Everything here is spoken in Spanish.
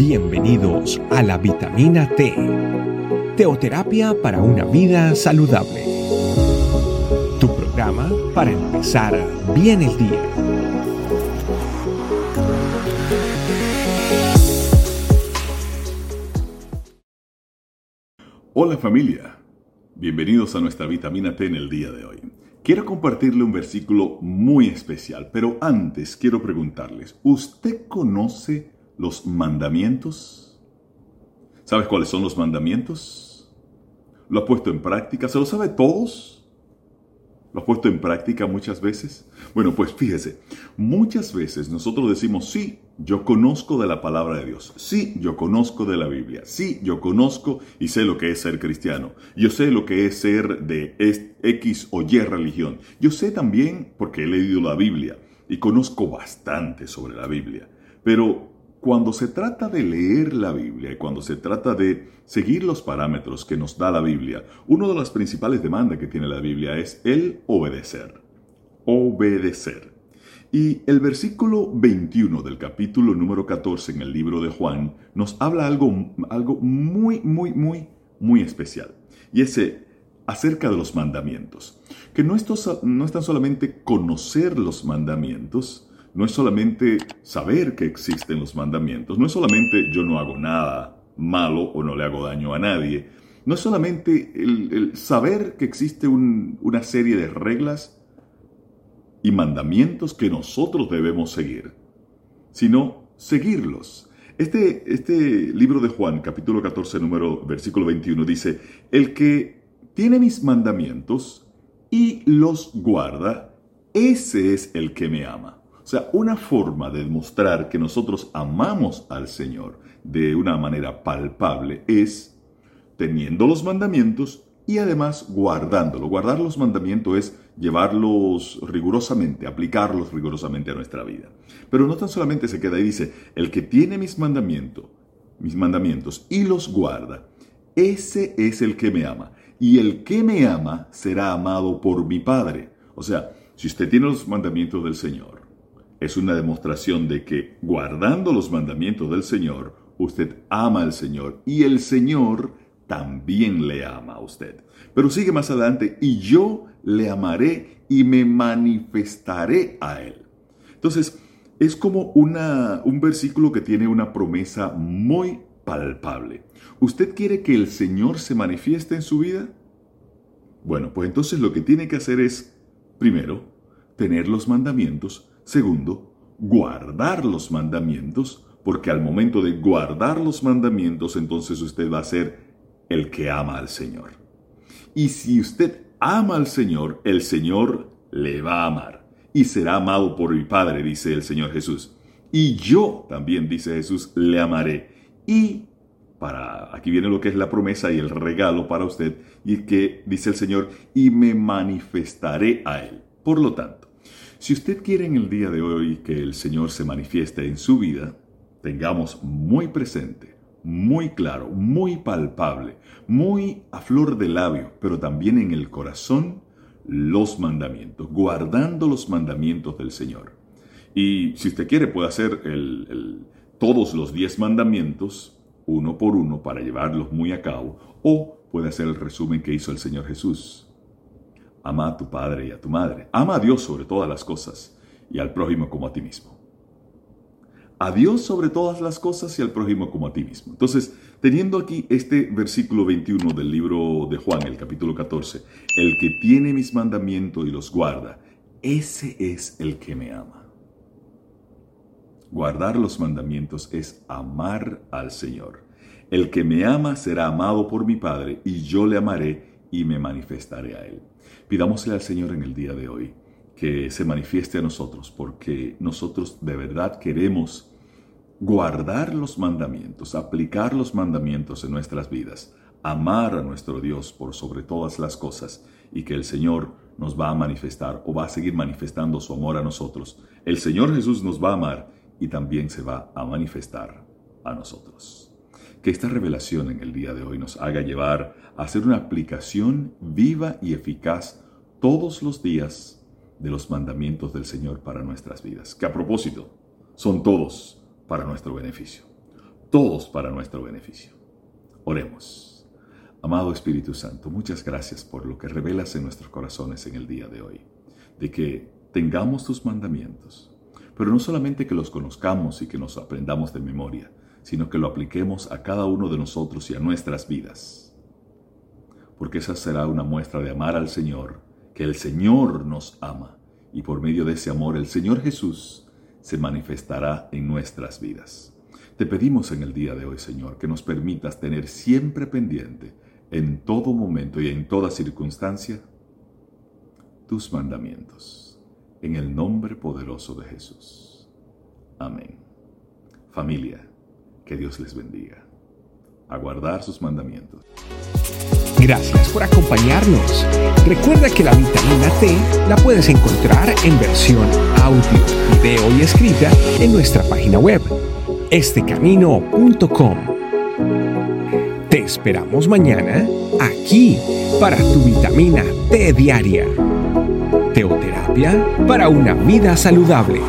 Bienvenidos a la vitamina T, teoterapia para una vida saludable. Tu programa para empezar bien el día. Hola familia, bienvenidos a nuestra vitamina T en el día de hoy. Quiero compartirle un versículo muy especial, pero antes quiero preguntarles, ¿usted conoce los mandamientos? ¿Sabes cuáles son los mandamientos? ¿Lo ha puesto en práctica? ¿Se lo sabe todos? ¿Lo ha puesto en práctica muchas veces? Bueno, pues fíjese, muchas veces nosotros decimos, sí, yo conozco de la palabra de Dios, sí, yo conozco de la Biblia, sí, yo conozco y sé lo que es ser cristiano, yo sé lo que es ser de X o Y religión, yo sé también porque he leído la Biblia y conozco bastante sobre la Biblia, pero cuando se trata de leer la Biblia y cuando se trata de seguir los parámetros que nos da la Biblia, una de las principales demandas que tiene la Biblia es el obedecer. Obedecer. Y el versículo 21 del capítulo número 14 en el libro de Juan nos habla algo, algo muy, muy, muy, muy especial. Y ese acerca de los mandamientos. Que no, no es tan solamente conocer los mandamientos, no es solamente saber que existen los mandamientos, no es solamente yo no hago nada malo o no le hago daño a nadie, no es solamente el, saber que existe una serie de reglas y mandamientos que nosotros debemos seguir, sino seguirlos. Este, este libro de Juan, capítulo 14, número, versículo 21, dice, el que tiene mis mandamientos y los guarda, ese es el que me ama. O sea, una forma de demostrar que nosotros amamos al Señor de una manera palpable es teniendo los mandamientos y además guardándolo. Guardar los mandamientos es llevarlos rigurosamente, aplicarlos rigurosamente a nuestra vida. Pero no tan solamente se queda ahí, dice, el que tiene mis mandamientos, mis mandamientos y los guarda, ese es el que me ama. Y el que me ama será amado por mi Padre. O sea, si usted tiene los mandamientos del Señor, es una demostración de que guardando los mandamientos del Señor, usted ama al Señor y el Señor también le ama a usted. Pero sigue más adelante, y yo le amaré y me manifestaré a él. Entonces, es como una, un versículo que tiene una promesa muy palpable. ¿Usted quiere que el Señor se manifieste en su vida? Bueno, pues entonces lo que tiene que hacer es, primero, tener los mandamientos Segundo, guardar los mandamientos, porque al momento de guardar los mandamientos, entonces usted va a ser el que ama al Señor. Y si usted ama al Señor, el Señor le va a amar y será amado por mi Padre, dice el Señor Jesús. Y yo también, dice Jesús, le amaré. Y para aquí viene lo que es la promesa y el regalo para usted, y que dice el Señor, y me manifestaré a él. Por lo tanto, si usted quiere en el día de hoy que el Señor se manifieste en su vida, tengamos muy presente, muy claro, muy palpable, muy a flor de labio, pero también en el corazón, los mandamientos, guardando los mandamientos del Señor. Y si usted quiere, puede hacer todos los diez mandamientos, uno por uno, para llevarlos muy a cabo, o puede hacer el resumen que hizo el Señor Jesús. Ama a tu padre y a tu madre. Ama a Dios sobre todas las cosas y al prójimo como a ti mismo. A Dios sobre todas las cosas y al prójimo como a ti mismo. Entonces, teniendo aquí este versículo 21 del libro de Juan, el capítulo 14, el que tiene mis mandamientos y los guarda, ese es el que me ama. Guardar los mandamientos es amar al Señor. El que me ama será amado por mi Padre y yo le amaré y me manifestaré a él. Pidámosle al Señor en el día de hoy que se manifieste a nosotros, porque nosotros de verdad queremos guardar los mandamientos, aplicar los mandamientos en nuestras vidas, amar a nuestro Dios por sobre todas las cosas y que el Señor nos va a manifestar o va a seguir manifestando su amor a nosotros. El Señor Jesús nos va a amar y también se va a manifestar a nosotros. Que esta revelación en el día de hoy nos haga llevar a hacer una aplicación viva y eficaz todos los días de los mandamientos del Señor para nuestras vidas. Que a propósito, son todos para nuestro beneficio. todos para nuestro beneficio. Oremos. Amado Espíritu Santo, muchas gracias por lo que revelas en nuestros corazones en el día de hoy, de que tengamos tus mandamientos, pero no solamente que los conozcamos y que nos aprendamos de memoria, sino que lo apliquemos a cada uno de nosotros y a nuestras vidas. Porque esa será una muestra de amar al Señor, que el Señor nos ama, y por medio de ese amor el Señor Jesús se manifestará en nuestras vidas. Te pedimos en el día de hoy, Señor, que nos permitas tener siempre pendiente, en todo momento y en toda circunstancia, tus mandamientos. En el nombre poderoso de Jesús. Amén. Familia, que Dios les bendiga. Aguardar sus mandamientos. Gracias por acompañarnos. Recuerda que la vitamina T la puedes encontrar en versión audio, video y escrita en nuestra página web, estecamino.com. Te esperamos mañana aquí para tu vitamina T diaria. Teoterapia para una vida saludable.